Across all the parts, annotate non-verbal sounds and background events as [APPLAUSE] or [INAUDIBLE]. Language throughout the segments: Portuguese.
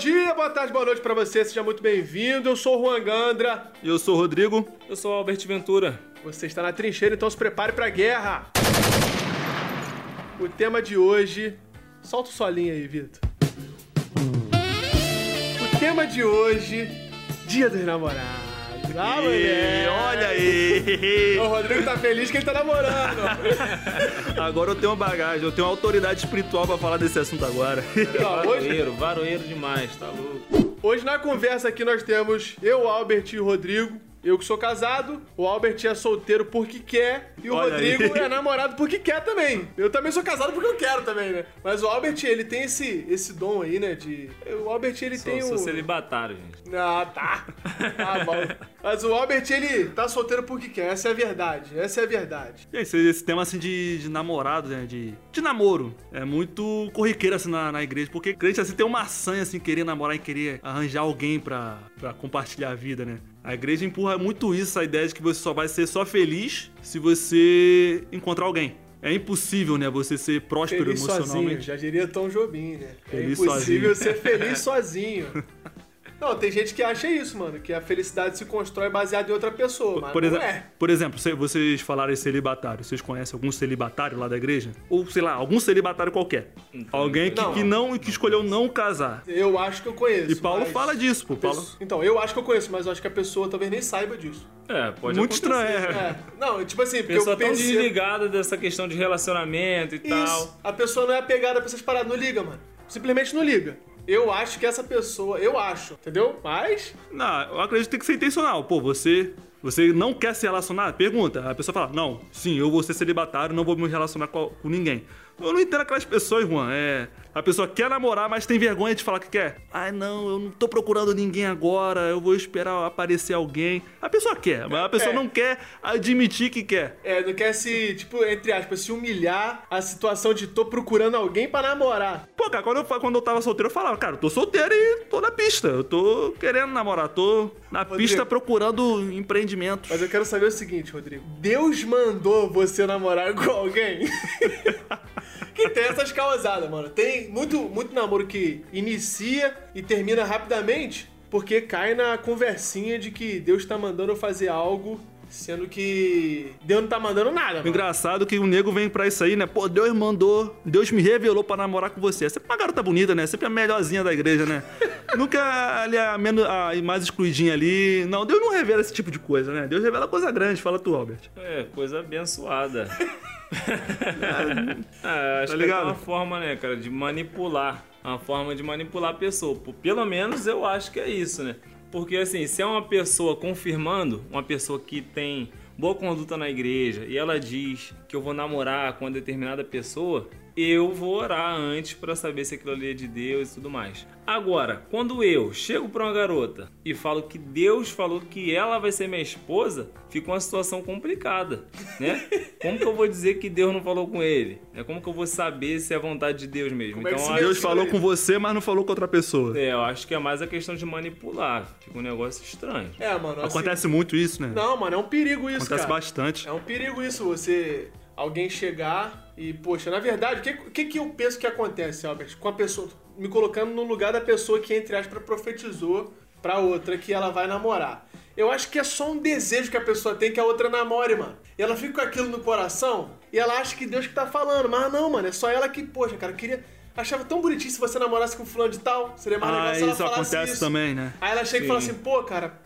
dia, boa tarde, boa noite pra você, seja muito bem-vindo. Eu sou o Juan Gandra, Eu sou o Rodrigo. Eu sou o Albert Ventura. você está na trincheira, então se prepare pra guerra. O tema de hoje. Solta o solinho aí, Vitor. O tema de hoje: Dia dos Namorados. Ah, mulher. olha aí! O Rodrigo tá feliz que ele tá namorando. [LAUGHS] Agora eu tenho uma bagagem, eu tenho uma autoridade espiritual pra falar desse assunto agora. Hoje, Varoeiro, varoeiro demais, tá louco? Hoje na conversa aqui nós temos eu, Albert e o Rodrigo. Eu que sou casado, o Albert é solteiro porque quer e o Olha Rodrigo aí. é [LAUGHS] namorado porque quer também. Eu também sou casado porque eu quero também, né? Mas o Albert, ele tem esse, esse dom aí, né, de... O Albert, ele Sou, tem sou um... celibatário, gente. Ah, tá. Tá bom. Mas o Albert, ele tá solteiro porque quer. Essa é a verdade. Essa é a verdade. E esse, esse tema assim de, de namorado, né? De, de namoro. É muito corriqueiro assim na, na igreja. Porque crente assim tem uma sanha assim, querer namorar e querer arranjar alguém pra, pra compartilhar a vida, né? A igreja empurra muito isso, a ideia de que você só vai ser só feliz se você encontrar alguém. É impossível, né? Você ser próspero Feliz sozinho. emocionalmente. Já diria Tom Jobim, né? Feliz é impossível sozinho. ser feliz [LAUGHS] sozinho. Não, tem gente que acha isso, mano. Que a felicidade se constrói baseada em outra pessoa. Mas Por, não exe- é. por exemplo, se vocês falarem celibatário, vocês conhecem algum celibatário lá da igreja? Ou, sei lá, algum celibatário qualquer. Alguém que Não. que não que escolheu não casar. Eu acho que eu conheço. E Paulo mas- fala disso, pô. Paulo. Então, eu acho que eu conheço, mas eu acho que a pessoa talvez nem saiba disso. É, pode Muito acontecer. estranho, é. É. Não, tipo assim, porque Pessoa eu tão pensei... desligada dessa questão de relacionamento e tal. Isso. A pessoa não é apegada pra essas paradas, não liga, mano. Simplesmente não liga. Eu acho que essa pessoa, eu acho, entendeu? Mas Não, eu acredito que tem que ser intencional. Pô, você. Você não quer se relacionar? Pergunta. A pessoa fala, não, sim, eu vou ser celibatário, não vou me relacionar com, com ninguém. Eu não entendo aquelas pessoas, Juan. É. A pessoa quer namorar, mas tem vergonha de falar que quer. Ai, não, eu não tô procurando ninguém agora, eu vou esperar aparecer alguém. A pessoa quer, mas a pessoa É. não quer admitir que quer. é, não quer se, tipo, entre aspas, se humilhar a situação de tô procurando alguém pra namorar. Pô, cara, quando eu, quando eu tava solteiro, eu falava, cara, eu tô solteiro e tô na pista. Eu tô querendo namorar, tô na Rodrigo. pista procurando empreendimentos. Mas eu quero saber o seguinte, Rodrigo. Deus mandou você namorar com alguém? [LAUGHS] que [LAUGHS] tem essas causadas, mano. Tem muito, muito namoro que inicia e termina rapidamente porque cai na conversinha de que Deus tá mandando eu fazer algo, sendo que Deus não tá mandando nada, O mano. engraçado é que o nego vem pra isso aí, né? Pô, Deus mandou, Deus me revelou pra namorar com você. É sempre uma garota bonita, né? Sempre a melhorzinha da igreja, né? [LAUGHS] Nunca ali a, menos, a mais excluidinha ali. Não, Deus não revela esse tipo de coisa, né? Deus revela coisa grande, fala tu, Albert. É, coisa abençoada. [LAUGHS] [LAUGHS] é, acho Tá que é uma forma, né, cara, de manipular. Uma forma de manipular a pessoa. Pelo menos eu acho que é isso, né? Porque assim, se é uma pessoa confirmando, uma pessoa que tem boa conduta na igreja e ela diz que eu vou namorar com uma determinada pessoa, eu vou orar antes pra saber se aquilo ali é de Deus e tudo mais. Agora, quando eu chego pra uma garota e falo que Deus falou que ela vai ser minha esposa, fica uma situação complicada, né? [LAUGHS] Como que eu vou dizer que Deus não falou com ele? É como que eu vou saber se é vontade de Deus mesmo? Como é que então, se eu Deus falou com você, mas não falou com outra pessoa. é, eu acho que é mais a questão de manipular. Fica um negócio estranho. É, mano. assim- Acontece muito isso, né? Não, mano, é um perigo isso, Acontece cara. bastante. É um perigo isso, você. Alguém chegar e, poxa, na verdade, o que, que, que eu penso que acontece, Albert? Com a pessoa. Me colocando no lugar da pessoa que, entre aspas, profetizou pra outra que ela vai namorar. Eu acho que é só um desejo que a pessoa tem que a outra namore, mano. E ela fica com aquilo no coração e ela acha que Deus que tá falando. Mas não, mano, é só ela que, poxa, cara, queria. Achava tão bonitinho se você namorasse com fulano de tal. Seria mais legal Ah, se ela isso falasse acontece isso. também, né? Aí ela chega e fala Sim. assim, pô, cara,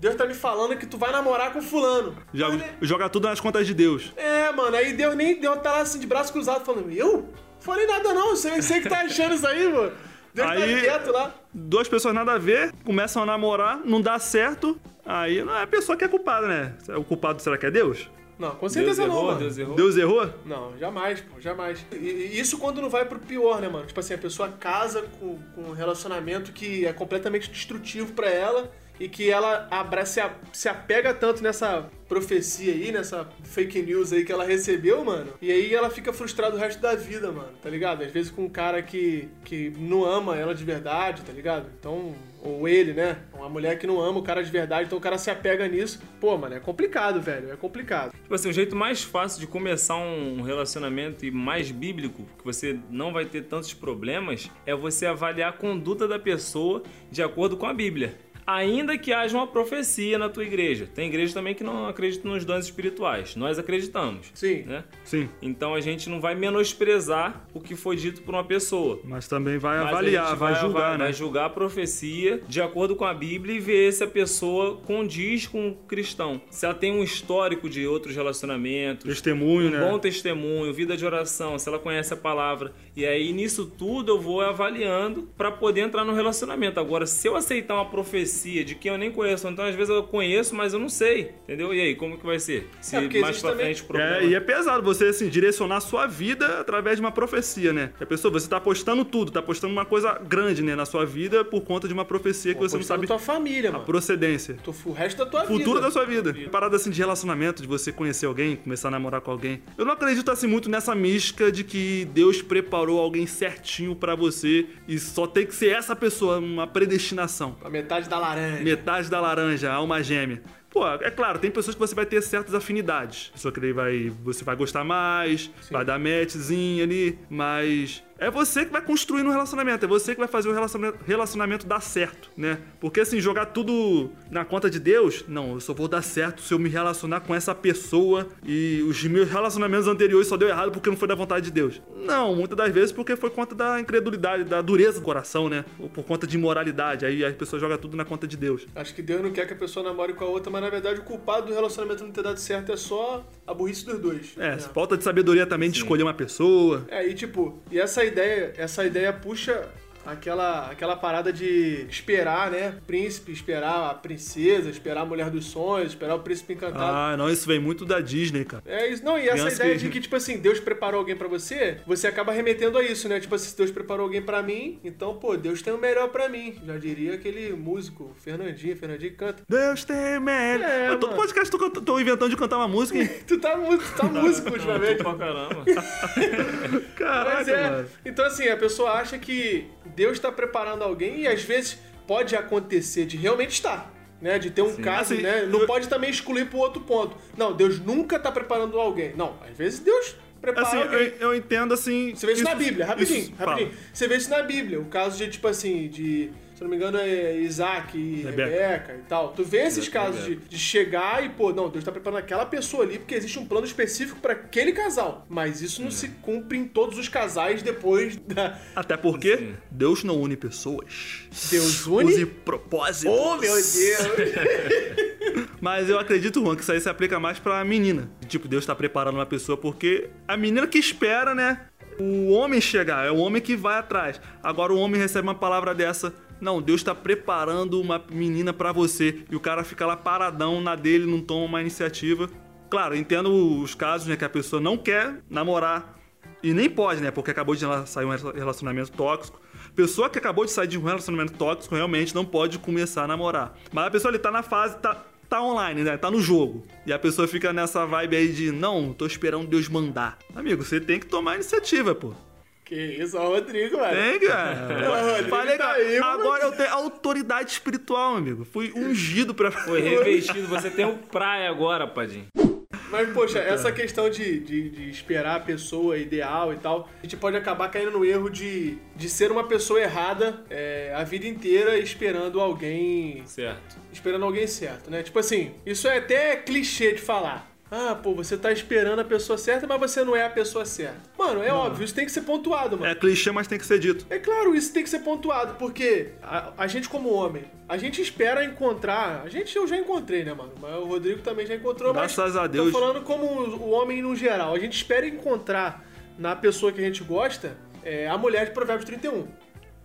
Deus tá me falando que tu vai namorar com fulano. Joga, joga tudo nas contas de Deus. é, mano, aí Deus nem Deus tá lá assim de braço cruzado falando, eu? Falei nada não, você, você que tá achando isso aí, mano. Deus tá Aí- quieto lá. Duas pessoas nada a ver, começam a namorar, não dá certo. Aí não é a pessoa que é culpada, né? O culpado será que é Deus? Não, com Deus certeza não, errou, mano. Deus errou. Deus errou? Não, jamais, pô, jamais. E, isso quando não vai pro pior, né, mano? Tipo assim, a pessoa casa com, com um relacionamento que é completamente destrutivo pra ela e que ela abra, se, a- se apega tanto nessa profecia aí, nessa fake news aí que ela recebeu, mano. E aí ela fica frustrada o resto da vida, mano, tá ligado? Às vezes com um cara que, que não ama ela de verdade, tá ligado? Então, ou ele, né? Uma mulher que não ama o cara de verdade, então o cara se apega nisso. Pô, mano, é complicado, velho, é complicado. Tipo assim, o jeito mais fácil de começar um relacionamento e mais bíblico, que você não vai ter tantos problemas, é você avaliar a conduta da pessoa de acordo com a Bíblia. Ainda que haja uma profecia na tua igreja. Tem igreja também que não acredita nos dons espirituais. Nós acreditamos. Sim. Né? Sim. Então a gente não vai menosprezar o que foi dito por uma pessoa. Mas também vai Mas avaliar, gente vai, julgar, vai, né? vai julgar a profecia de acordo com a Bíblia e ver se a pessoa condiz com o cristão. Se ela tem um histórico de outros relacionamentos, Testemunho, um né? bom testemunho, vida de oração, se ela conhece a palavra. E aí nisso tudo eu vou avaliando para poder entrar no relacionamento. Agora, se eu aceitar uma profecia de quem eu nem conheço, então às vezes eu conheço, mas eu não sei, entendeu? E aí, como que vai ser? Se É, mais pra também- frente o problema... É, e é pesado você assim, direcionar a sua vida através de uma profecia, né? A pessoa, você tá apostando tudo, tá apostando uma coisa grande, né, na sua vida por conta de uma profecia que você não sabe tua família, a mano. procedência. Tu- O resto da tua vida. Futuro da sua vida. Parada assim de relacionamento, de você conhecer alguém, começar a namorar com alguém. Eu não acredito assim muito nessa mística de que Deus preparou alguém certinho pra você e só tem que ser essa pessoa, uma predestinação. A metade da laranja. Metade da laranja, alma gêmea. Pô, é claro, tem pessoas que você vai ter certas afinidades. Pessoa que ele vai, você vai gostar mais, vai dar matchzinho ali, mas é você que vai construir um relacionamento, é você que vai fazer o relacionamento, relacionamento dar certo, né? Porque assim, jogar tudo na conta de Deus, não, eu só vou dar certo se eu me relacionar com essa pessoa e os meus relacionamentos anteriores só deu errado porque não foi da vontade de Deus. Não, muitas das vezes porque foi conta da incredulidade, da dureza do coração, né? Ou por conta de imoralidade, aí a pessoa joga tudo na conta de Deus. Acho que Deus não quer que a pessoa namore com a outra, mas na verdade o culpado do relacionamento não ter dado certo é só a burrice dos dois. É, falta de sabedoria também de escolher uma pessoa. É, e tipo, e essa ideia, essa ideia puxa aquela, aquela parada de esperar, né? Príncipe, esperar a princesa, esperar a mulher dos sonhos, esperar o príncipe encantado. Ah, não, isso vem muito da Disney, cara. É isso, não, e essa Criança ideia que- de que, tipo assim, Deus preparou alguém pra você, você acaba remetendo a isso, né? Tipo assim, se Deus preparou alguém pra mim, então, pô, Deus tem o melhor pra mim. Já diria aquele músico, Fernandinho, Fernandinho que canta. Deus tem melhor. É, Eu, todo podcast tô, tô inventando de cantar uma música, hein? [LAUGHS] Tu tá, tu tá músico ultimamente. pra caramba. [LAUGHS] Mas Caraca, é. mano. Então, assim, a pessoa acha que Deus está preparando alguém e às vezes pode acontecer de realmente estar. Né, de ter um caso, Assim, né? Não eu- pode também excluir pro outro ponto. Não, Deus nunca tá preparando alguém. Não, às vezes Deus prepara Assim, alguém. eu, eu entendo assim. Você vê isso, na Bíblia, rapidinho, isso- rapidinho. fala. Você vê isso na Bíblia, o caso de, tipo assim, de. Se não me engano, é Isaac e Rebeca. Rebeca, e tal. Tu vê esses e casos de, de chegar e, pô, não, Deus tá preparando aquela pessoa ali porque existe um plano específico pra aquele casal. Mas isso não se cumpre em todos os casais depois [LAUGHS] da. Até porque Sim. Deus não une pessoas. Deus une? Use propósitos. Oh, meu Deus! [LAUGHS] Mas eu acredito, Juan, que isso aí se aplica mais pra menina. Tipo, Deus tá preparando uma pessoa porque a menina que espera, né? O homem chegar, é o homem que vai atrás. Agora o homem recebe uma palavra dessa. Não, Deus tá preparando uma menina pra você. E o cara fica lá paradão na dele, não toma uma iniciativa. Claro, entendo os casos, né, que a pessoa não quer namorar. E nem pode, né? Porque acabou de sair um relacionamento tóxico. Pessoa que acabou de sair de um relacionamento tóxico realmente não pode começar a namorar. Mas a pessoa ali tá na fase, tá, tá online, né? Tá no jogo. E a pessoa fica nessa vibe aí de, não, tô esperando Deus mandar. Amigo, você tem que tomar iniciativa, pô. Que isso, ó, Rodrigo, velho. Tem, cara. Rodrigo Falei, tá cara, aí, mano. agora eu tenho autoridade espiritual, amigo. Fui ungido pra. Foi revestido, você tem o praia agora, Padim. Mas, poxa, essa questão de, de, de esperar a pessoa ideal e tal, a gente pode acabar caindo no erro de, de ser uma pessoa errada é, a vida inteira esperando alguém. Certo. Esperando alguém certo, né? Tipo assim, isso é até clichê de falar. Ah, pô, você tá esperando a pessoa certa, mas você não é a pessoa certa. Mano, é óbvio, isso tem que ser pontuado, mano. É clichê, mas tem que ser dito. É claro, isso tem que ser pontuado, porque a, a gente como homem, a gente espera encontrar. A gente eu já encontrei, né, mano? Mas o Rodrigo também já encontrou, Graças mas a Deus. tô falando como o o homem no geral. A gente espera encontrar na pessoa que a gente gosta é, a mulher de Provérbios 31.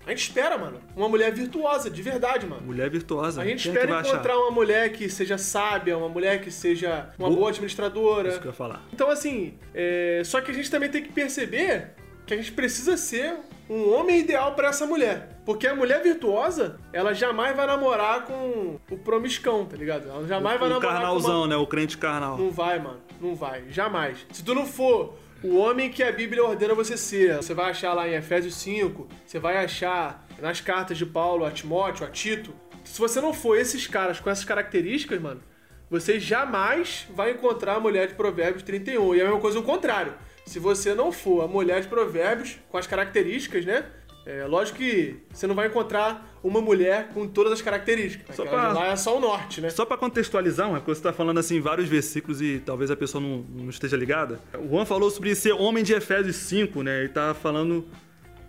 A gente espera, mano. Uma mulher virtuosa, de verdade, mano. Mulher virtuosa. A gente Quem é espera achar? encontrar uma mulher que seja sábia, uma mulher que seja uma Boa. boa administradora. Isso que eu ia falar. Então, assim, é, só que a gente também tem que perceber que a gente precisa ser um homem ideal pra essa mulher. Porque a mulher virtuosa, ela jamais vai namorar com o promiscão, tá ligado? Ela jamais vai O namorar carnalzão, com uma... né? O crente carnal. Não vai, mano. Não vai. Jamais. Se tu não for o homem que a Bíblia ordena você ser, você vai achar lá em Efésios 5, você vai achar nas cartas de Paulo a Timóteo, a Tito. Se você não for esses caras com essas características, mano, você jamais vai encontrar a mulher de Provérbios 31. E é a mesma coisa o contrário. Se você não for a mulher de Provérbios com as características, né? É lógico que você não vai encontrar uma mulher com todas as características. Só pra- lá é só o norte, né? Só pra contextualizar, uma coisa você tá falando assim, vários versículos e talvez a pessoa não, não esteja ligada. O Juan falou sobre ser homem de Efésios 5, né? Ele tá falando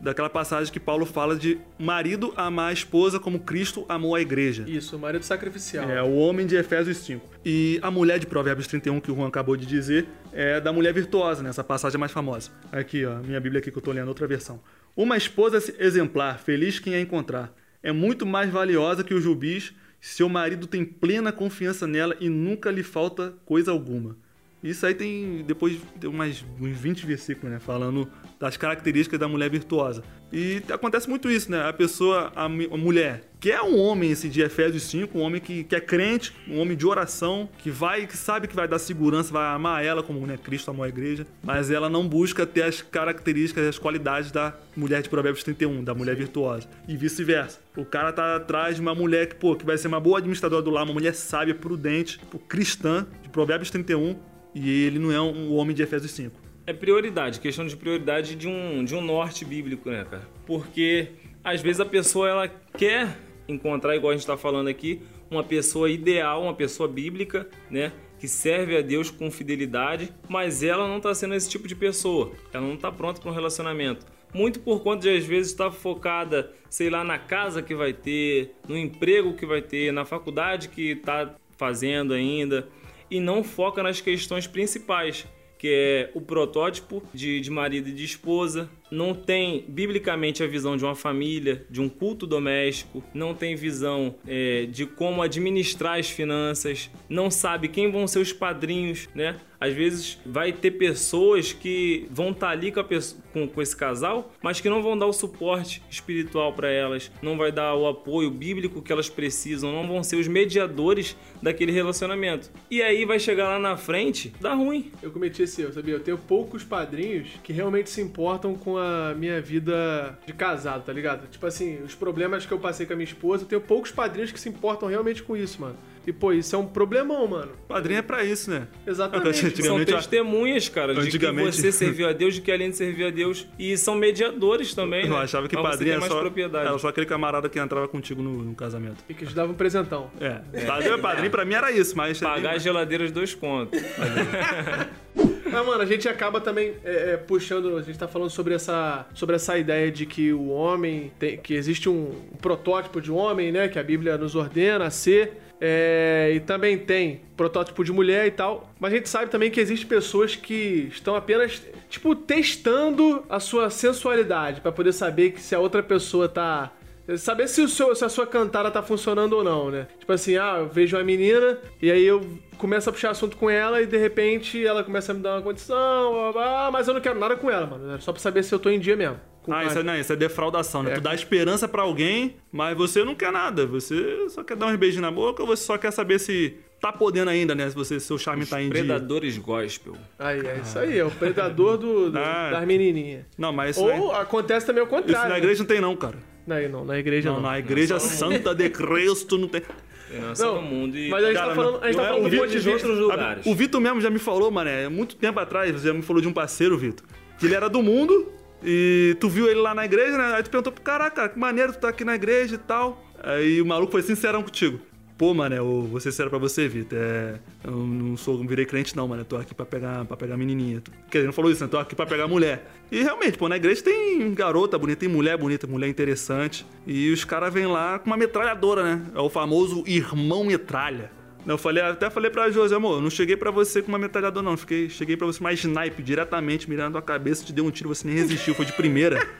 daquela passagem que Paulo fala de marido amar a esposa como Cristo amou a igreja. Isso, o marido sacrificial. É, o homem de Efésios 5. E a mulher de Provérbios 31, que o Juan acabou de dizer, é da mulher virtuosa, né? Essa passagem é mais famosa. Aqui, ó, minha Bíblia aqui que eu tô lendo, outra versão. Uma esposa exemplar, feliz quem a encontrar, é muito mais valiosa que os rubis. Seu marido tem plena confiança nela e nunca lhe falta coisa alguma. Isso aí tem depois tem umas, uns 20 versículos, né? Falando das características da mulher virtuosa. E acontece muito isso, né? A pessoa, a, a mulher, que é um homem esse de Efésios 5, um homem que, que é crente, um homem de oração, que vai, que sabe que vai dar segurança, vai amar ela como né, Cristo amou a igreja, mas ela não busca ter as características, as qualidades da mulher de Provérbios 31, da mulher virtuosa. E vice-versa. O cara tá atrás de uma mulher que, pô, que vai ser uma boa administradora do lar, uma mulher sábia, prudente, cristã, de Provérbios 31, e ele não é um homem de Efésios 5. É prioridade, questão de prioridade de um, de um norte bíblico, né, cara? Porque às vezes a pessoa ela quer encontrar, igual a gente está falando aqui, uma pessoa ideal, uma pessoa bíblica, né? Que serve a Deus com fidelidade, mas ela não está sendo esse tipo de pessoa. Ela não está pronta para um relacionamento. Muito por conta de às vezes estar focada, sei lá, na casa que vai ter, no emprego que vai ter, na faculdade que está fazendo ainda, e não foca nas questões principais, que é o protótipo de, de marido e de esposa, não tem biblicamente a visão de uma família, de um culto doméstico, não tem visão é, de como administrar as finanças, não sabe quem vão ser os padrinhos, né? Às vezes vai ter pessoas que vão estar ali com, a pesso- com- com esse casal, mas que não vão dar o suporte espiritual para elas, não vai dar o apoio bíblico que elas precisam, não vão ser os mediadores daquele relacionamento. E aí vai chegar lá na frente, dá ruim. Eu cometi esse erro, sabia? Eu tenho poucos padrinhos que realmente se importam com a minha vida de casado, tá ligado? Tipo assim, os problemas que eu passei com a minha esposa, eu tenho poucos padrinhos que se importam realmente com isso, mano. E, pô, isso é um problemão, mano. Padrinho é pra isso, né? Exatamente. São testemunhas, cara, de que você serviu a Deus, de que além de servir a Deus, e são mediadores também, Eu né? achava que Mas padrinho era mais só, propriedade. era só aquele camarada que entrava contigo no, no casamento. E que te dava um presentão. É, padrinho, padrinho pra mim era isso, mas... Pagar a geladeira de dois contos. [LAUGHS] Mas, mano, a gente acaba também é, é, puxando, a gente tá falando sobre essa, sobre essa ideia de que o homem, tem, que existe um protótipo de homem, né, que a Bíblia nos ordena a ser, é, e também tem protótipo de mulher e tal, mas a gente sabe também que existem pessoas que estão apenas, tipo, testando a sua sensualidade, pra poder saber que se a outra pessoa tá Saber se, o seu- se a sua cantada tá funcionando ou não, né? Tipo assim, ah, eu vejo uma menina e aí eu começo a puxar assunto com ela e de repente ela começa a me dar uma condição, blá, blá, mas eu não quero nada com ela, mano. É só pra saber se eu tô em dia mesmo. Ah, isso é, não, isso é defraudação, né? É. Tu dá esperança pra alguém, mas você não quer nada. Você só quer dar uns beijinhos na boca ou você só quer saber se tá podendo ainda, né? Se você, seu charme tá em dia. Predadores gospel. Aí, é isso aí, é o predador do, do- Ah. das menininhas. Não, mas isso, Ou na, acontece também o isso contrário. na né? igreja não tem não, cara. Não, não, na igreja não. Não, na igreja Santa de Cristo não tem... É, Não, no mundo e mas a gente Cara, tá falando, a gente não tá é falando um do ponto vídeo de outros lugares. O Vitor mesmo já me falou, mano, é muito tempo atrás, já me falou de um parceiro, Vitor, que ele era do mundo e tu viu ele lá na igreja, né? Aí tu perguntou, caraca, que maneiro tu tá aqui na igreja e tal. Aí o maluco foi sincerão contigo. Pô, mano, eu vou ser sério pra você, Vitor. É, eu não sou, não virei crente, não, mano. Eu tô aqui pra pegar, pra pegar menininha. Quer dizer, não falou isso, né? Tô aqui pra pegar mulher. E realmente, pô, na igreja tem garota bonita, tem mulher bonita, mulher interessante. E os caras vêm lá com uma metralhadora, né? É o famoso irmão metralha. Eu falei, até falei pra José, amor, eu não cheguei pra você com uma metralhadora, não. Fiquei, cheguei pra você mais snipe, diretamente, mirando a cabeça, te deu um tiro, você nem resistiu, foi de primeira. [LAUGHS]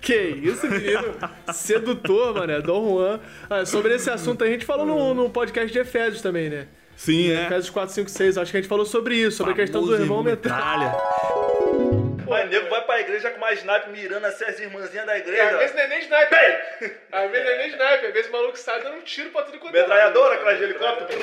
Que isso, menino sedutor, mano, é Dom Juan. Ah, sobre esse assunto a gente falou no, no podcast de Efésios também, né? Sim, é. Efésios 4, 5, 6, acho que a gente falou sobre isso, sobre a questão do Famoso irmão metralha. Mas nego vai pra igreja com uma sniper mirando assim as irmãzinhas da igreja. Às vezes não é nem sniper. Às vezes não é nem sniper. Às vezes o maluco sai dando um tiro pra tudo quanto é. Metralhadora, aquela de helicóptero.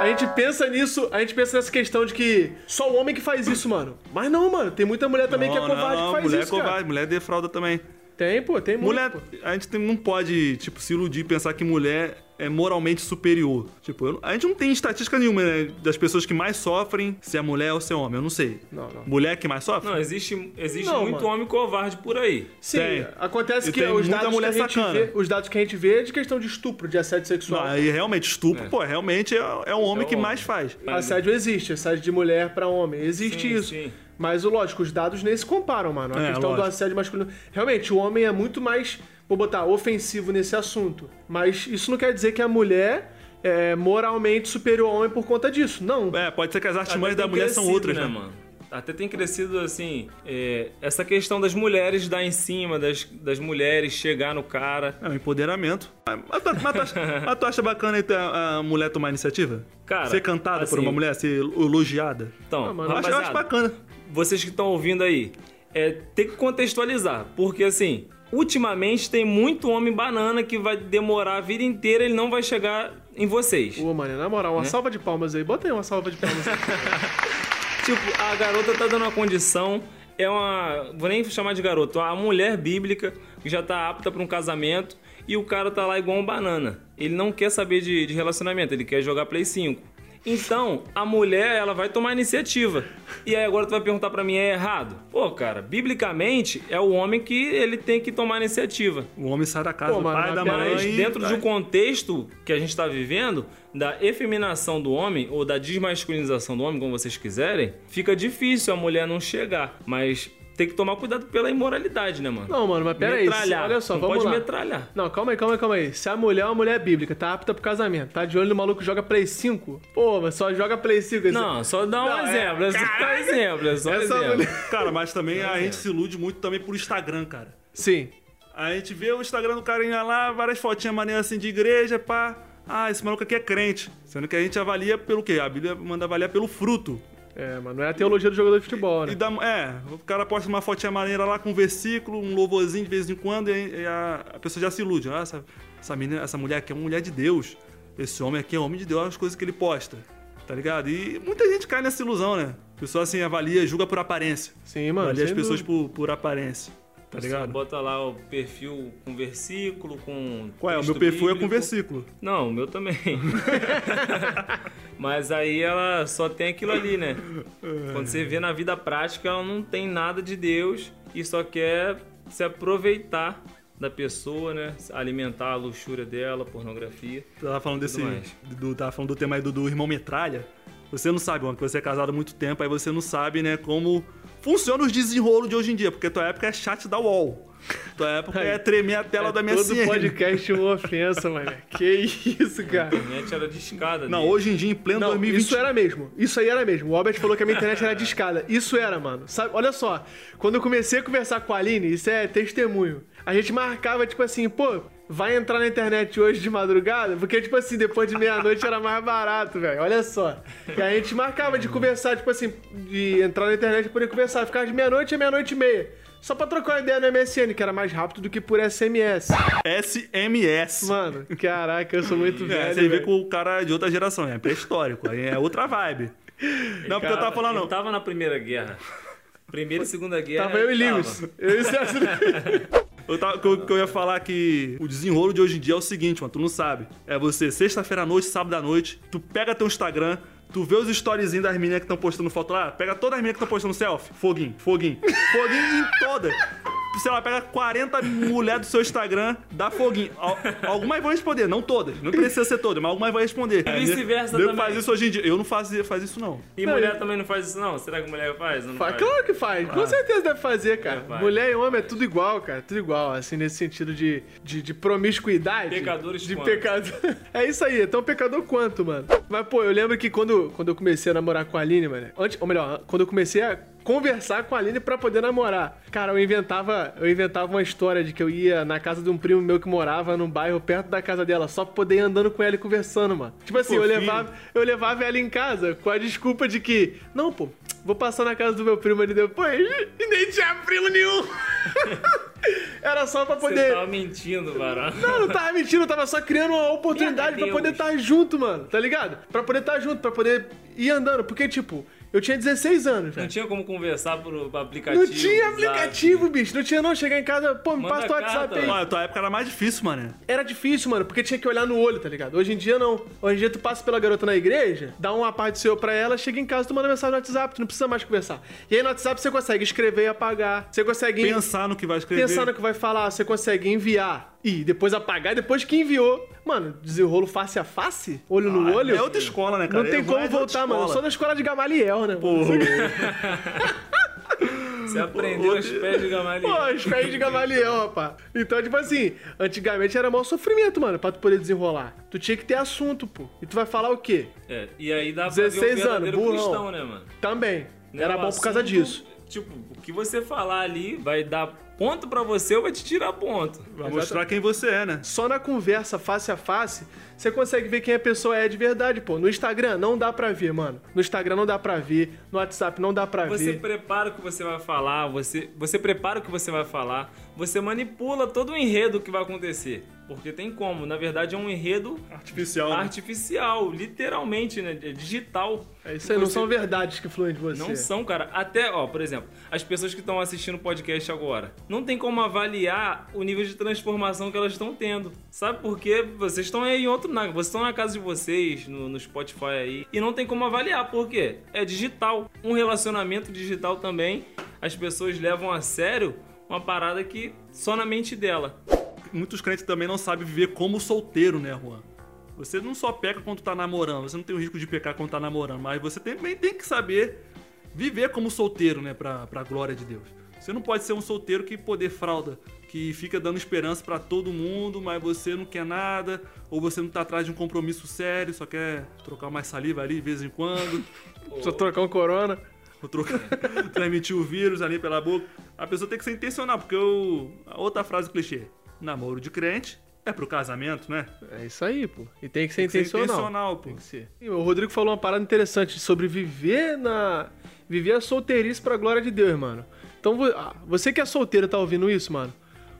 A gente pensa nisso, a gente pensa nessa questão de que só o homem que faz isso, mano. Mas não, mano. Tem muita mulher também que é Não, covarde não, que faz mulher isso, é covarde, cara. mulher defrauda também. Tem, pô, tem muito. Mulher, pô. a gente tem- não pode, tipo, se iludir e pensar que mulher é moralmente superior. Tipo, eu não- a gente não tem estatística nenhuma, né, das pessoas que mais sofrem, se é mulher ou se é homem, eu não sei. Não, não. Mulher que mais sofre? Não, existe, existe Não, muito mano. homem covarde por aí. Sim, Tem. acontece E que tem os dados, que mulher a gente sacana. vê, os dados que a gente vê é de questão de estupro, de assédio Não, sexual. aí realmente, estupro, pô, realmente é, é o homem É que homem. mais faz. Assédio existe, assédio de mulher pra homem. Existe Sim, isso. sim. Mas, lógico, os dados nem se comparam, mano. A É, questão do lógico. assédio masculino. Realmente, o homem é muito mais, vou botar, ofensivo nesse assunto. Mas isso não quer dizer que a mulher é moralmente superior ao homem por conta disso. Não. É, pode ser que as artimanhas da mulher são outras, né? mano? Até tem crescido, assim, é, essa questão das mulheres dar em cima, das, das mulheres chegar no cara. É um empoderamento. Mas, tu- mas tu acha, [LAUGHS] mas tu acha bacana a, a mulher tomar iniciativa? Cara, ser cantada por assim- uma mulher, ser elogiada? Então, Ah, mano, Eu acho, eu acho bacana. vocês que estão ouvindo aí, é, tem que contextualizar, porque assim, ultimamente tem muito homem banana que vai demorar a vida inteira, ele não vai chegar em vocês. Ô, mano, na moral, uma Né? salva de palmas aí. Bota aí uma salva de palmas aí. [LAUGHS] Tipo, a garota tá dando uma condição, é uma. Vou nem chamar de garota, uma mulher bíblica que já tá apta pra um casamento e o cara tá lá igual um banana. Ele não quer saber de, de relacionamento, ele quer jogar Play 5. Então, a mulher, ela vai tomar iniciativa. E aí agora tu vai perguntar pra mim, é errado? Pô, cara, biblicamente é o homem que ele tem que tomar iniciativa. O homem sai da casa Pô, do mano, pai, da mãe. Mas dentro de vai. um contexto que a gente está vivendo, da efeminação do homem ou da desmasculinização do homem, como vocês quiserem, fica difícil a mulher não chegar. Mas tem que tomar cuidado pela imoralidade, né, mano? Não, mano, mas pera aí. metralhar. Olha só, não vamos pode lá. metralhar. Não, calma aí, calma aí, calma aí. Se a mulher é uma mulher bíblica, tá apta pro casamento, tá de olho no maluco que joga Play 5, pô, mas só joga Play 5. esse- Não, só dá um Não, é- exemplo. É só um exemplo. É só um Essa exemplo. mulher- Cara, mas também a gente se ilude muito também por Instagram, cara. Sim. A gente vê o Instagram do carinha lá, várias fotinhas maneiras assim de igreja, pá. Ah, esse maluco aqui é crente. Sendo que a gente avalia pelo quê? A Bíblia manda avaliar pelo fruto. É, mas não é a teologia do jogador de futebol, né? E dá, é, o cara posta uma fotinha maneira lá com um versículo, um louvorzinho de vez em quando, e, a, a pessoa já se ilude. Ah, essa, essa, menina, essa mulher aqui é uma mulher de Deus. Esse homem aqui é homem de Deus, olha as coisas que ele posta. Tá ligado? E muita gente cai nessa ilusão, né? A pessoa assim avalia, julga por aparência. Sim, mano. avalia as pessoas por, por aparência. Tá ligado? Bota lá o perfil com versículo, com. Qual é? O meu perfil é com bíblico. versículo. Não, o meu também. [LAUGHS] Mas aí ela só tem aquilo ali, né? Quando você vê na vida prática, ela não tem nada de Deus e só quer se aproveitar da pessoa, né? Alimentar a luxúria dela, pornografia. Tu tava falando desse. Do, tava falando do tema aí do, do irmão metralha. Você não sabe, mano, que você é casado há muito tempo, aí você não sabe, né, como funciona os desenrolos de hoje em dia, porque tua época é chat da UOL. Tua época é tremer a tela É da minha Todo podcast é uma ofensa, mano. Que isso, cara. A internet era de escada. Não, dele. hoje em dia, em pleno Não, 2020. isso era mesmo. Isso aí era mesmo. O Albert falou que a minha internet era discada. Isso era, mano. Sabe, olha só. Quando eu comecei a conversar com a Aline, isso é testemunho. A gente marcava, tipo assim, pô, vai entrar na internet hoje de madrugada? Porque, tipo assim, depois de meia-noite era mais barato, velho. Olha só. E a gente marcava de conversar, tipo assim, de entrar na internet e poder conversar. Ficava de meia-noite a meia-noite e meia. Só pra trocar uma ideia no MSN, que era mais rápido do que por SMS. SMS. Mano, caraca, eu sou muito É, velho. você vê com o cara de outra geração, é pré-histórico, aí é outra vibe. Não, porque eu tava falando, não. tava na Primeira Guerra. Primeira e Segunda Guerra. Tava eu e Lewis. Eu e César. [LAUGHS] Eu, tava, que eu, que eu ia falar que o desenrolo de hoje em dia é o seguinte, mano, tu não sabe. É você, sexta-feira à noite, sábado à noite, tu pega teu Instagram, tu vê os storyzinhos das meninas que estão postando foto lá, pega todas as meninas que estão postando selfie, foguinho, foguinho, foguinho em toda. Sei lá, pega 40 mulheres do seu Instagram, dá foguinho. Al- algumas vão responder, não todas, não precisa ser todas, mas algumas vão responder. E vice-versa Eu também. faz isso hoje em dia. Eu não faço, faz isso, não. E mulher também não faz isso, não? Será que mulher faz? Não Faz, faz? claro que faz, com certeza deve fazer, cara. É, faz. Mulher e homem é tudo igual, cara, tudo igual, assim, nesse sentido de, de, de promiscuidade. Pecadores De quanto? pecado. [LAUGHS] É isso aí, é tão pecador quanto, mano. Mas, pô, eu lembro que quando, quando eu comecei a namorar com a Aline, mano, antes, ou melhor, quando eu comecei a conversar com a Aline pra poder namorar. Cara, eu inventava, eu inventava uma história de que eu ia na casa de um primo meu que morava num bairro perto da casa dela, só pra poder ir andando com ela e conversando, mano. Tipo assim, eu levava, eu levava ela em casa com a desculpa de que, não, pô, vou passar na casa do meu primo ali depois e nem tinha primo nenhum. [LAUGHS] Era só pra Você poder. tava mentindo, varão. Não, não tava mentindo, eu tava só criando uma oportunidade pra Meu poder estar junto, mano, tá ligado? Pra poder estar junto, pra poder ir andando, porque, tipo, eu tinha 16 anos, Não velho. tinha como conversar por por aplicativo. Não tinha aplicativo, bicho, não tinha não, chegar em casa, pô, me Manda passa teu WhatsApp aí. A tua época era mais difícil, mano. Era difícil, mano, porque tinha que olhar no olho, tá ligado? Hoje em dia não. Hoje em dia tu passa pela garota na igreja, dá uma parte do seu pra ela, chega em casa, tu manda mensagem no WhatsApp, tu não precisa mais conversar. E aí no WhatsApp você consegue escrever e apagar, você consegue Pensar no que vai escrever. pensar no que vai falar, você consegue enviar e depois apagar, depois que enviou. Mano, desenrolo face a face, olho no Ah, olho. É outra escola, né, cara? Não tem É como voltar, mano. Eu sou da escola de Gamaliel, né? mano? [LAUGHS] Você aprendeu os pés de Gamaliel. Pô, os pés de Gamaliel, rapaz. Então, tipo assim, antigamente era maior sofrimento, mano, pra tu poder desenrolar. Tu tinha que ter assunto, pô. E tu vai falar o quê? É, e aí dá pra ver o 16 anos, verdadeiro burrão. cristão, né, mano? Também. Né, Era o bom por causa disso. Tipo, o que você falar ali vai dar ponto pra você ou vai te tirar ponto. Vai mostrar quem você é, né? Só na conversa face a face, você consegue ver quem a pessoa é de verdade, pô. No Instagram não dá pra ver, mano. No Instagram não dá pra ver. No WhatsApp não dá pra Você ver. prepara o que você vai falar, você, você prepara o que você vai falar, você manipula todo o enredo que vai acontecer. Porque tem como, na verdade é um enredo Artificial. né? artificial, literalmente, né? É digital. É isso aí, não Você- são verdades que fluem de você. Não são, cara. Até, ó, por exemplo, as pessoas que estão assistindo o podcast agora, não tem como avaliar o nível de transformação que elas estão tendo. Sabe por quê? Vocês estão aí em outro nada. Vocês estão na casa de vocês, no, no Spotify aí, e não tem como avaliar. Por quê? É digital. Um relacionamento digital também, as pessoas levam a sério uma parada que só na mente dela. Muitos crentes também não sabem viver como solteiro, né, Juan? Você não só peca quando tá namorando, você não tem o risco de pecar quando tá namorando, mas você também tem que saber viver como solteiro, né, pra, pra glória de Deus. Você não pode ser um solteiro que poder fralda, que fica dando esperança pra todo mundo, mas você não quer nada, ou você não tá atrás de um compromisso sério, só quer trocar mais saliva ali de vez em quando, [LAUGHS] Só trocar um corona. ou trocar, [LAUGHS] transmitir o vírus ali pela boca. A pessoa tem que ser intencional, porque o, a outra frase clichê, namoro de crente é pro casamento, né? É isso aí, pô. E tem que ser Tem que ser intencional. intencional, pô. Tem que ser. E o Rodrigo falou uma parada interessante sobre viver na. Viver a solteirice pra glória de Deus, mano. Então, ah, você que é solteiro tá ouvindo isso, mano,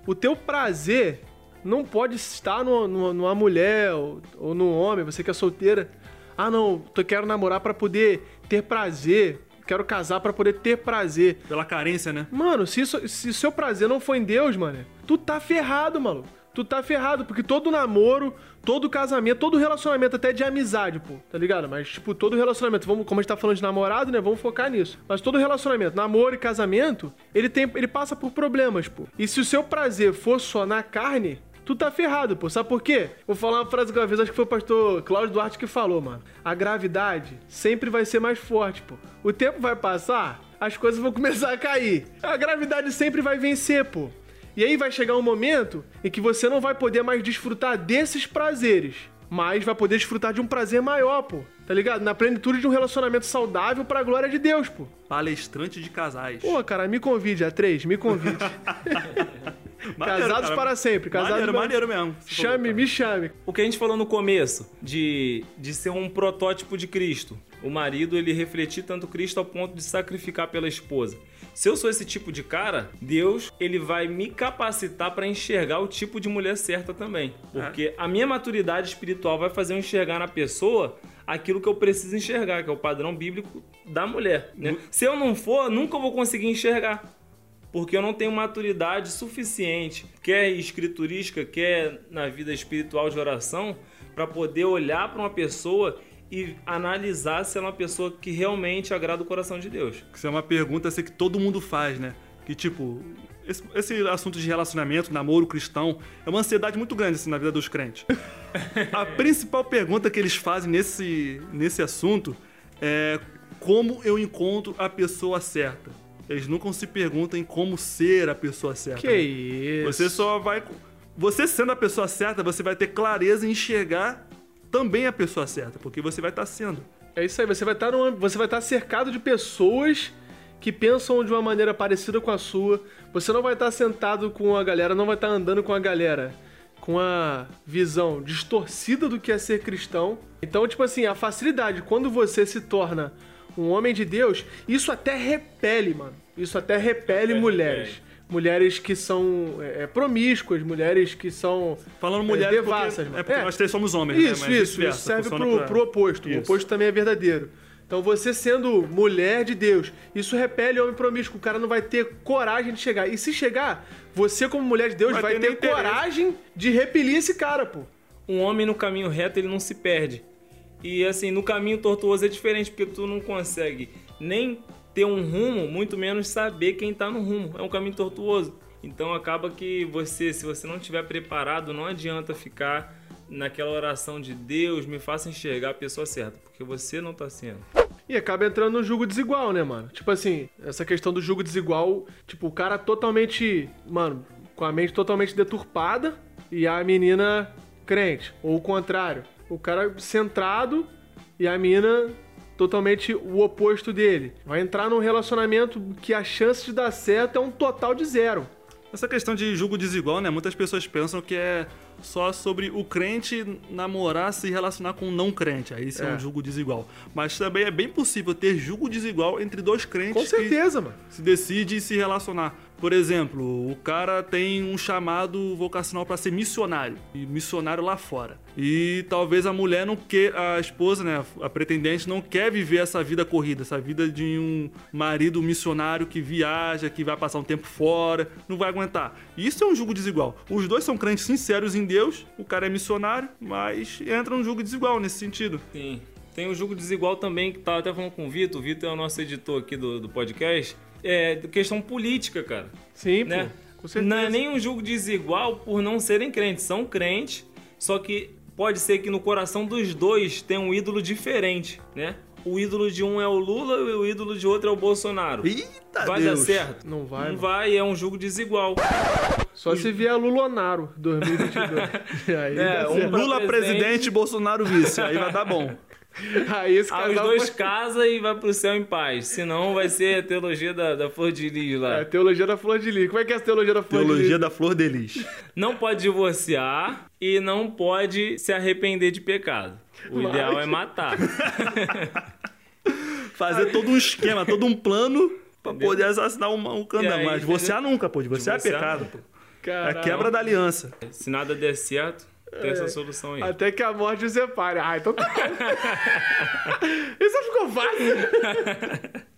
o teu prazer não pode estar no- no- numa mulher ou, ou num homem, você que é solteira. Ah, não, eu quero namorar pra poder ter prazer. Quero casar pra poder ter prazer. Pela carência, né? Mano, se, isso, se o seu prazer não for em Deus, mano, tu tá ferrado, maluco. Tu tá ferrado, porque todo namoro, todo casamento, todo relacionamento, até de amizade, pô, tá ligado? Mas, tipo, todo relacionamento, vamos, como a gente tá falando de namorado, né? Vamos focar nisso. Mas todo relacionamento, namoro e casamento, ele tem, ele passa por problemas, pô. E se o seu prazer for só na carne, tu tá ferrado, pô. Sabe por quê? Vou falar uma frase que uma vez, acho que foi o pastor Cláudio Duarte que falou, mano. A gravidade sempre vai ser mais forte, pô. O tempo vai passar, as coisas vão [LAUGHS] começar a cair. A gravidade sempre vai vencer, pô. E aí vai chegar um momento em que você não vai poder mais desfrutar desses prazeres, mas vai poder desfrutar de um prazer maior, pô. Tá ligado? Na plenitude de um relacionamento saudável pra glória de Deus, pô. Palestrante de casais. Pô, cara, me convide, a três, me convide. [LAUGHS] Maneiro, casados cara. para sempre, casados Maneiro, mesmo. maneiro mesmo. Chame, colocar. me chame. O que a gente falou no começo de, de ser um protótipo de Cristo. O marido, ele refletir tanto Cristo ao ponto de sacrificar pela esposa. Se eu sou esse tipo de cara, Deus, ele vai me capacitar para enxergar o tipo de mulher certa também. Porque a minha maturidade espiritual vai fazer eu enxergar na pessoa aquilo que eu preciso enxergar, que é o padrão bíblico da mulher, né? Se eu não for, nunca vou conseguir enxergar porque eu não tenho maturidade suficiente, quer escriturística, quer na vida espiritual de oração, para poder olhar para uma pessoa e analisar se ela é uma pessoa que realmente agrada o coração de Deus. Isso é uma pergunta assim, que todo mundo faz, né? Que tipo, esse, esse assunto de relacionamento, namoro cristão, é uma ansiedade muito grande assim, na vida dos crentes. [LAUGHS] A principal pergunta que eles fazem nesse, nesse assunto é como eu encontro a pessoa certa. Eles nunca se perguntam em como ser a pessoa certa. Que né? isso. Você só vai. Você sendo a pessoa certa, você vai ter clareza em enxergar também a pessoa certa, porque você vai estar sendo. É isso aí, você vai estar num, você vai estar cercado de pessoas que pensam de uma maneira parecida com a sua. Você não vai estar sentado com a galera, não vai estar andando com a galera com a visão distorcida do que é ser cristão. Então, tipo assim, a facilidade, quando você se torna um homem de Deus, isso até repele, mano. Isso até repele É, mulheres. repele. Mulheres que são é, promíscuas, mulheres que são Falando é, mulheres devassas. porque, mano. é porque É. nós três somos homens, né? Isso, Mas isso, isso serve pro, pra- pro oposto. O Isso. oposto também é verdadeiro. Então você sendo mulher de Deus, isso repele homem promíscuo. O cara não vai ter coragem de chegar. E se chegar, você como mulher de Deus Vai vai, ter ter, coragem de repelir esse cara, pô. um homem no caminho reto ele não se perde. E assim, no caminho tortuoso é diferente, porque tu não consegue nem ter um rumo, muito menos saber quem tá no rumo. É um caminho tortuoso. Então acaba que você, se você não estiver preparado, não adianta ficar naquela oração de Deus, me faça enxergar a pessoa certa, porque você não tá sendo. E acaba entrando no julgo desigual, né, mano? Tipo assim, essa questão do julgo desigual, tipo, o cara totalmente, mano, com a mente totalmente deturpada e a menina crente. Ou o contrário, o cara centrado e a mina totalmente o oposto dele. Vai entrar num relacionamento que a chance de dar certo é um total de zero. Essa questão de julgo desigual, né? Muitas pessoas pensam que é só sobre o crente namorar, se relacionar com o não crente. Aí isso é, É. um julgo desigual. Mas também é bem possível ter julgo desigual entre dois crentes Com que certeza, mano. se decide se relacionar. Por exemplo, o cara tem um chamado vocacional para ser missionário, e missionário lá fora. E talvez a mulher não quer, a esposa, né, a pretendente não quer viver essa vida corrida, essa vida de um marido missionário que viaja, que vai passar um tempo fora, não vai aguentar. Isso é um julgo desigual. Os dois são crentes sinceros em Deus, o cara é missionário, mas entra um julgo desigual nesse sentido. Sim. Tem o jogo desigual também, que tava até falando com o Vitor. O Vitor é o nosso editor aqui do, do podcast. É questão política, cara. Sim, né? pô. Com certeza. Não é nem um jogo desigual por não serem crentes. São crentes, só que pode ser que no coração dos dois tenha um ídolo diferente, né? O ídolo de um é o Lula e o ídolo de outro é o Bolsonaro. Eita vai Deus. dar certo? Não vai, Não mano. vai, é um jogo desigual. Só se vier Lulonaro 2022. [LAUGHS] Aí, É, um. Lula presidente. presidente, Bolsonaro vice, aí vai dar bom. Aí esse Aí os casal dois casam e vai pro céu em paz. Senão vai ser a teologia da, da Flor de Lis lá. É, a teologia da flor de lis. Como é que é a teologia da flor de Teologia lis? da Flor de Lis. Não pode divorciar e não pode se arrepender de pecado. O Mas- ideal é matar. [LAUGHS] Fazer todo um esquema, todo um plano pra Entendeu? poder assassinar um, um Mas divorciar nunca, pô. Divorciar é pecado, pô. É a quebra da aliança. Se nada der certo, tem essa solução aí. Até que a morte os separe. Ah, então tá bom. [LAUGHS] Isso ficou fácil. [LAUGHS]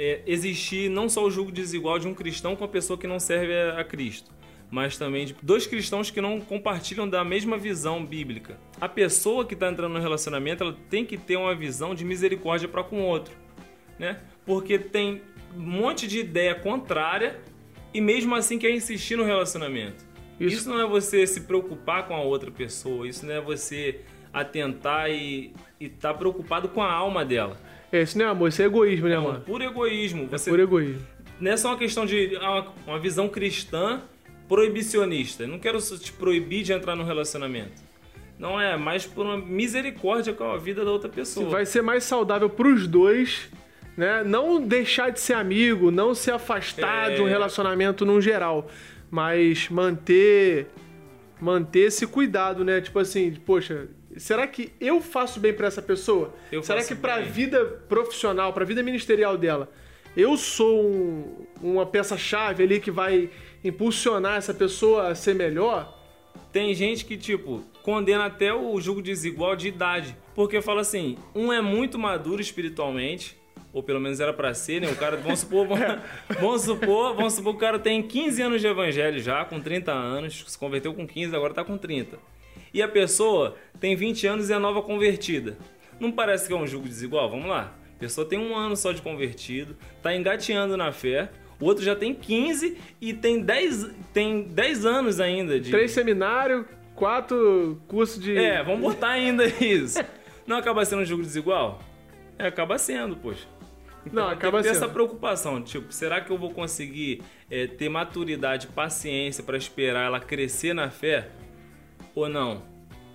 É, existir não só o julgo desigual de um cristão com a pessoa que não serve a a Cristo, mas também de dois cristãos que não compartilham da mesma visão bíblica. A pessoa que está entrando no relacionamento ela tem que ter uma visão de misericórdia para com o outro, né? Porque tem um monte de ideia contrária e mesmo assim quer insistir no relacionamento. Isso- Isso, não é você se preocupar com a outra pessoa, isso não é você atentar e estar preocupado com a alma dela. É, isso não é amor, isso é egoísmo, né, É mano? puro egoísmo. Você Por egoísmo. não é só uma questão de uma, uma visão cristã proibicionista. Eu não quero te proibir de entrar num relacionamento. Não é, mas por uma misericórdia com a vida da outra pessoa. Vai ser mais saudável pros dois, né? Não deixar de ser amigo, não se afastar É. de um relacionamento num geral, mas manter manter esse cuidado, né? Tipo assim, poxa, será que eu faço bem pra essa pessoa? Eu será que pra bem. vida profissional, pra vida ministerial dela, eu sou um- uma peça-chave ali que vai impulsionar essa pessoa a ser melhor? Tem gente que, tipo, condena até o julgo desigual de idade. Porque fala assim, um é muito maduro espiritualmente, ou pelo menos era pra ser, né? O cara, vamos supor, vamos, supor, vamos supor que o cara tem 15 anos de evangelho já, com 30 anos, se converteu com 15, agora tá com 30. E a pessoa tem 20 anos e é nova convertida. Não parece que é um julgo desigual? Vamos lá. A pessoa tem um ano só de convertido, tá engateando na fé, o outro já tem 15 e tem 10, tem 10 anos ainda de, Três seminários, quatro cursos de. é, vamos botar ainda isso. Não acaba sendo um jogo desigual? É, acaba sendo, poxa. Não, tem acaba sendo. essa preocupação, tipo, será que eu vou conseguir é, ter maturidade, paciência para esperar ela crescer na fé ou não?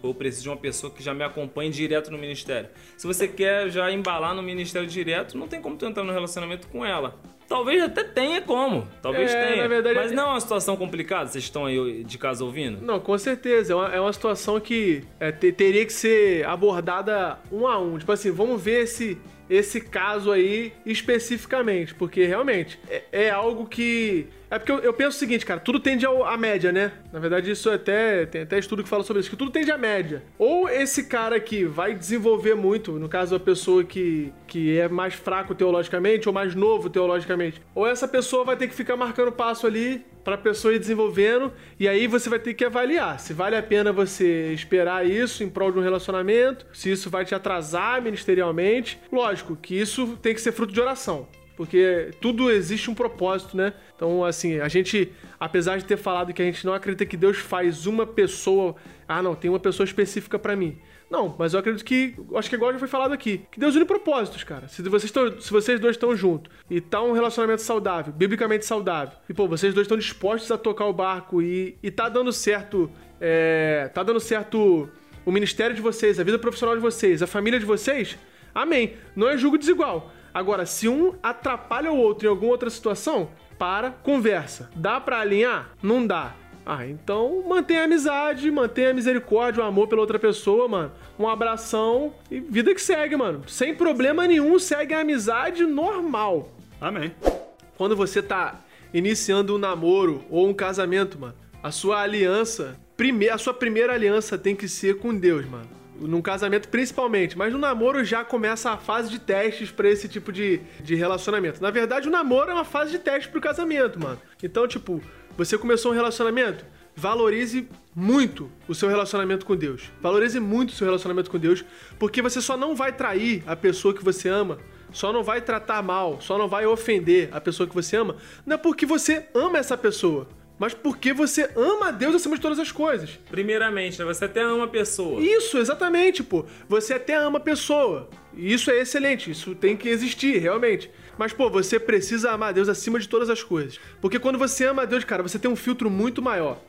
Ou eu preciso de uma pessoa que já me acompanhe direto no ministério? Se você quer já embalar no ministério direto, não tem como tu entrar no relacionamento com ela. Talvez até tenha como. Talvez É, tenha. verdade, Mas é- não é uma situação complicada? Vocês estão aí de casa ouvindo? Não, com certeza. É uma, é uma situação que é, te- teria que ser abordada um a um. Tipo assim, vamos ver esse, esse caso aí especificamente. Porque realmente é, é algo que. É porque eu, eu penso o seguinte, cara, tudo tende à média, né? Na verdade, isso é até. Tem até estudo que fala sobre isso, que tudo tende à média. Ou esse cara que vai desenvolver muito, no caso, a pessoa que, que é mais fraco teologicamente ou mais novo teologicamente. Ou essa pessoa vai ter que ficar marcando passo ali pra pessoa ir desenvolvendo, e aí você vai ter que avaliar se vale a pena você esperar isso em prol de um relacionamento, se isso vai te atrasar ministerialmente. Lógico que isso tem que ser fruto de oração. Porque tudo existe um propósito, né? Então, assim, a gente, apesar de ter falado que a gente não acredita que Deus faz uma pessoa. Ah, não, tem uma pessoa específica pra mim. Não, mas eu acredito que. Acho que igual já foi falado aqui. Que Deus une propósitos, cara. Se vocês, tão, se vocês dois estão juntos e tá um relacionamento saudável, biblicamente saudável, e pô, vocês dois estão dispostos a tocar o barco e, e tá dando certo. É, tá dando certo o ministério de vocês, a vida profissional de vocês, a família de vocês, amém. Não é julgo desigual. Agora, se um atrapalha o outro em alguma outra situação, para, conversa. Dá pra alinhar? Não dá. Ah, então mantém a amizade, mantém a misericórdia, o amor pela outra pessoa, mano. Um abração e vida que segue, mano. Sem problema nenhum, segue a amizade normal. Amém. Quando você tá iniciando um namoro ou um casamento, mano, a sua aliança, a sua primeira aliança tem que ser com Deus, mano. Num casamento principalmente, mas no namoro já começa a fase de testes pra esse tipo de, de relacionamento. Na verdade, o namoro é uma fase de teste pro casamento, mano. Então, tipo, você começou um relacionamento, valorize muito o seu relacionamento com Deus. Valorize muito o seu relacionamento com Deus, porque você só não vai trair a pessoa que você ama, só não vai tratar mal, só não vai ofender a pessoa que você ama, não é porque você ama essa pessoa, mas porque você ama a Deus acima de todas as coisas. Primeiramente, né? Você até ama a pessoa. Isso, exatamente, pô. Você até ama a pessoa. E isso é excelente, isso tem que existir, realmente. Mas, pô, você precisa amar a Deus acima de todas as coisas. Porque quando você ama a Deus, cara, você tem um filtro muito maior.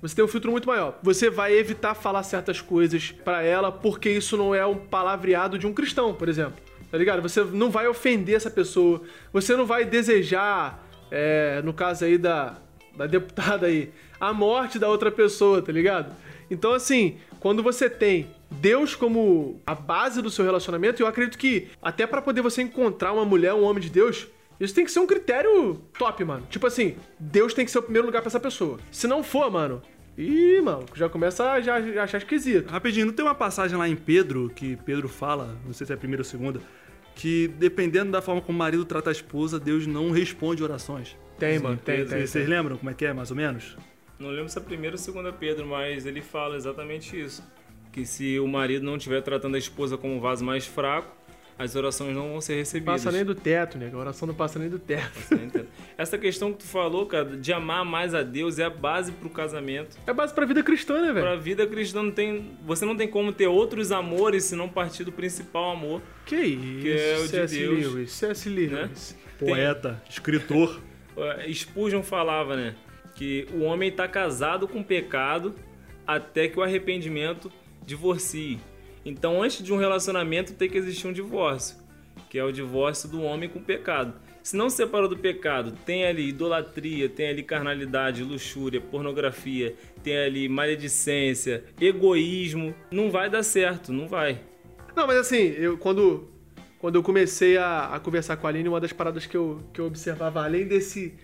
Você tem um filtro muito maior. Você vai evitar falar certas coisas pra ela porque isso não é um palavreado de um cristão, por exemplo. Tá ligado? Você não vai ofender essa pessoa. Você não vai desejar, é, no caso aí da, da deputada aí, a morte da outra pessoa, tá ligado? Então, assim, quando você tem Deus como a base do seu relacionamento, eu acredito que até pra poder você encontrar uma mulher, um homem de Deus, isso tem que ser um critério top, mano. Tipo assim, Deus tem que ser o primeiro lugar pra essa pessoa. Se não for, mano, ih, mano, já começa a já, já achar esquisito. Rapidinho, não tem uma passagem lá em Pedro, que Pedro fala, não sei se é a primeira ou segunda, que dependendo da forma como o marido trata a esposa, Deus não responde orações. Tem, mano, tem, tem. Vocês lembram como é que é, mais ou menos? Não lembro se é primeiro ou segunda Pedro, mas ele fala exatamente isso. Que se o marido não estiver tratando a esposa como um vaso mais fraco, as orações não vão ser recebidas. Passa nem do teto, né? A oração não passa nem do teto. Você entende? Essa questão que tu falou, cara, de amar mais a Deus é a base pro casamento. É base pra vida cristã, né, velho? Pra vida cristã não tem, você não tem como ter outros amores se não partir do principal amor. Que isso, Que é o de C.S. Deus. Lewis, C.S. Lewis. Poeta, escritor. Eh, Spurgeon falava, né, que o homem está casado com o pecado até que o arrependimento divorcie. Então, antes de um relacionamento tem que existir um divórcio, que é o divórcio do homem com o pecado. Se não se separou do pecado, tem ali idolatria, tem ali carnalidade, luxúria, pornografia, tem ali maledicência, egoísmo, não vai dar certo, não vai. Não, mas assim, eu quando, quando eu comecei a, a conversar com a Aline, uma das paradas que eu, que eu observava, além desse,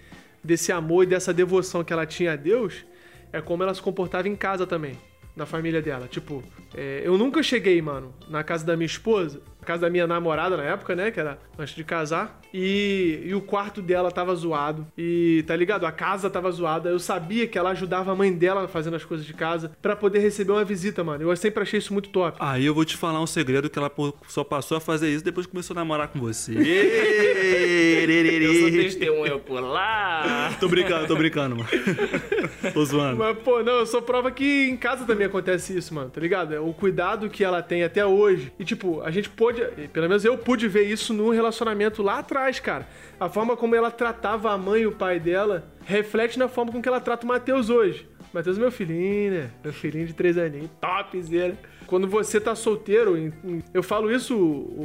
desse amor e dessa devoção que ela tinha a Deus, é como ela se comportava em casa também, na família dela. Tipo, é, eu nunca cheguei, mano, na casa da minha esposa, casa da minha namorada na época, né, que era antes de casar, e, e o quarto dela tava zoado, e tá ligado? A casa tava zoada. Eu sabia que ela ajudava a mãe dela fazendo as coisas de casa pra poder receber uma visita, mano. Eu sempre achei isso muito top. Aí eu vou te falar um segredo que ela só passou a fazer isso depois que começou a namorar com você. [LAUGHS] Testemunha ocular. tô brincando, tô brincando, mano. [LAUGHS] tô zoando. Mas, pô, não, eu sou prova que em casa também acontece isso, mano, tá ligado? É o cuidado que ela tem até hoje. E, tipo, a gente pôde, pelo menos eu pude ver isso no relacionamento lá atrás, cara. A forma como ela tratava a mãe e o pai dela reflete na forma com que ela trata o Matheus hoje. Matheus é meu filhinho, né? Meu filhinho de três aninhos, topzera. Quando você tá solteiro, eu falo isso,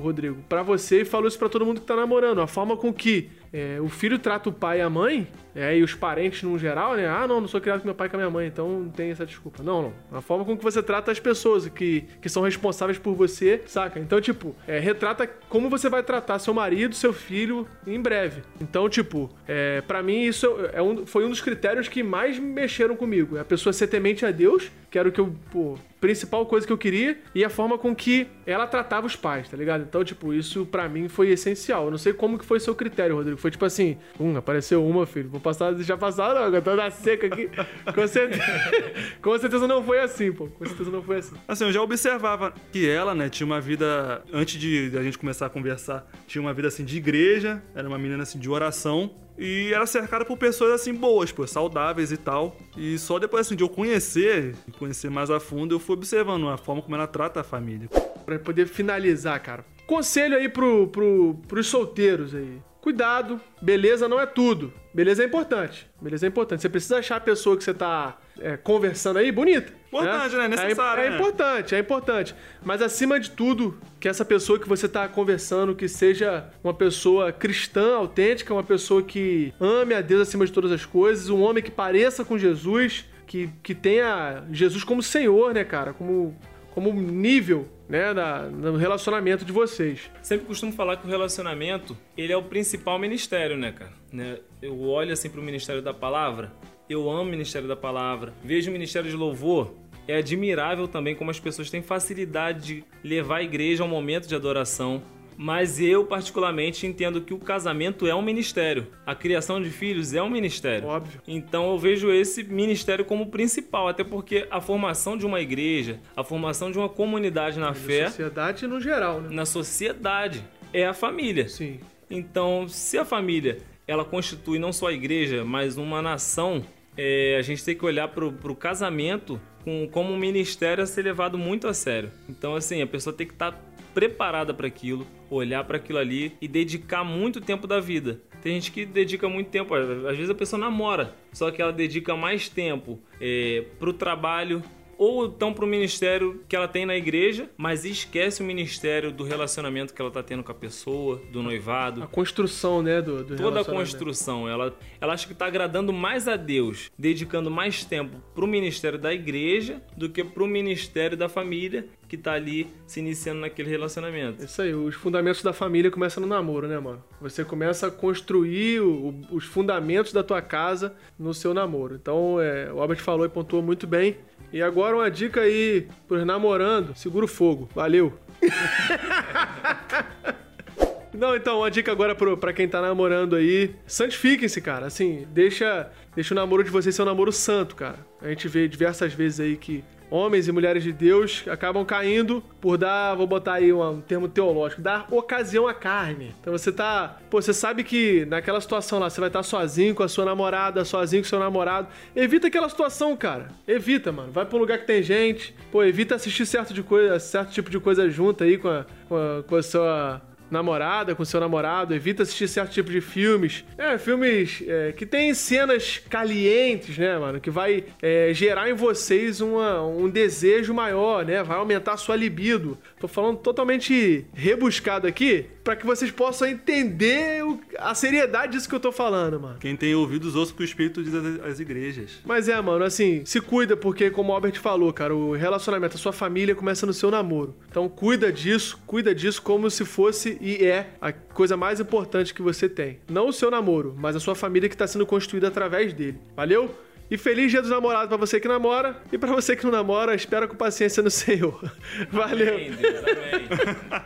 Rodrigo, pra você e falo isso pra todo mundo que tá namorando. A forma com que é, o filho trata o pai e a mãe, é, e os parentes no geral, né? Ah, não, não sou criado com meu pai e com a minha mãe, então não tem essa desculpa. Não, não. A forma com que você trata as pessoas que, que são responsáveis por você, saca? Então, tipo, é, retrata como você vai tratar seu marido, seu filho em breve. Então, tipo, é, para mim isso é um, foi um dos critérios que mais mexeram comigo. É a pessoa ser temente a Deus, que era o que eu, pô, principal coisa que eu queria e a forma com que ela tratava os pais, tá ligado? Então, tipo, isso para mim foi essencial. Eu não sei como que foi seu critério, Rodrigo. Foi tipo assim, um, apareceu uma, filho, vou passar, deixar passar, não, eu tô na seca aqui. [LAUGHS] Com certeza, [LAUGHS] com certeza não foi assim, pô. Com certeza não foi assim. Assim, eu já observava que ela, né, tinha uma vida, antes de a gente começar a conversar, tinha uma vida assim de igreja, era uma menina assim de oração. E era cercada por pessoas assim boas, pô, saudáveis e tal. E só depois assim de eu conhecer, conhecer mais a fundo, eu fui observando a forma como ela trata a família. Pra poder finalizar, cara. Conselho aí pro, pro, pros solteiros aí. Cuidado, beleza não é tudo. Beleza é importante. Beleza é importante. Você precisa achar a pessoa que você tá é, conversando aí bonita. Importante, né? Necessário. É, é né? importante, é importante. Mas acima de tudo, que essa pessoa que você tá conversando, que seja uma pessoa cristã, autêntica, uma pessoa que ame a Deus acima de todas as coisas, um homem que pareça com Jesus, que, que tenha Jesus como Senhor, né, cara? Como, como nível né, na, no relacionamento de vocês. Sempre costumo falar que o relacionamento, ele é o principal ministério, né, cara? Né? Eu olho assim pro ministério da palavra, eu amo o ministério da palavra, vejo o ministério de louvor, é admirável também como as pessoas têm facilidade de levar a igreja ao momento de adoração, mas eu, particularmente, entendo que o casamento é um ministério. A criação de filhos é um ministério. Óbvio. Então eu vejo esse ministério como principal, até porque a formação de uma igreja, a formação de uma comunidade na, fé. Na sociedade no geral, né? Na sociedade. É a família. Sim. Então, se a família ela constitui não só a igreja, mas uma nação, é, a gente tem que olhar para o casamento com, como um ministério a ser levado muito a sério. Então, assim, a pessoa tem que estar tá preparada para aquilo, olhar para aquilo ali e dedicar muito tempo da vida. Tem gente que dedica muito tempo, às vezes a pessoa namora, só que ela dedica mais tempo é, para o trabalho, ou então para o ministério que ela tem na igreja, mas esquece o ministério do relacionamento que ela está tendo com a pessoa, do noivado. A construção, né? Do, do Toda a construção. Ela, ela acha que está agradando mais a Deus, dedicando mais tempo para o ministério da igreja do que para o ministério da família que está ali se iniciando naquele relacionamento. Isso aí, os fundamentos da família começam no namoro, né, mano? Você começa a construir o, os fundamentos da tua casa no seu namoro. Então, é, o Albert falou e pontuou muito bem. E agora uma dica aí pros namorando, segura o fogo. Valeu! [LAUGHS] Não, então, uma dica agora pro, pra quem tá namorando aí. Santifiquem-se, cara. Assim, deixa, deixa o namoro de vocês ser um namoro santo, cara. A gente vê diversas vezes aí que homens e mulheres de Deus acabam caindo por dar, vou botar aí um, termo teológico, dar ocasião à carne. Então você tá, pô, você sabe que naquela situação lá você vai estar sozinho com a sua namorada, sozinho com seu namorado. Evita aquela situação, cara. Evita, mano. Vai pra um lugar que tem gente. Pô, evita assistir certo de coisa, certo tipo de coisa junto aí com a, com a, com a sua namorada, com seu namorado, evita assistir certo tipo de filmes. É, filmes é, que tem cenas calientes, né, mano? Que vai é, gerar em vocês uma, um desejo maior, né? Vai aumentar a sua libido. Tô falando totalmente rebuscado aqui para que vocês possam entender o, a seriedade disso que eu tô falando, mano. Quem tem ouvidos, ouça o que o Espírito diz às igrejas. Mas é, mano, assim, se cuida, porque como o Albert falou, cara, o relacionamento, a sua família começa no seu namoro. Então cuida disso, cuida disso como se fosse e é a coisa mais importante que você tem. Não o seu namoro, mas a sua família que está sendo construída através dele. Valeu? E feliz dia dos namorados para você que namora e para você que não namora, espera com paciência no Senhor. [LAUGHS] Valeu. Amém, Deus, amém.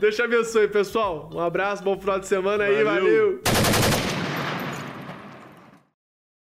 Deus te abençoe, pessoal. Um abraço, bom final de semana aí, Valeu. valeu.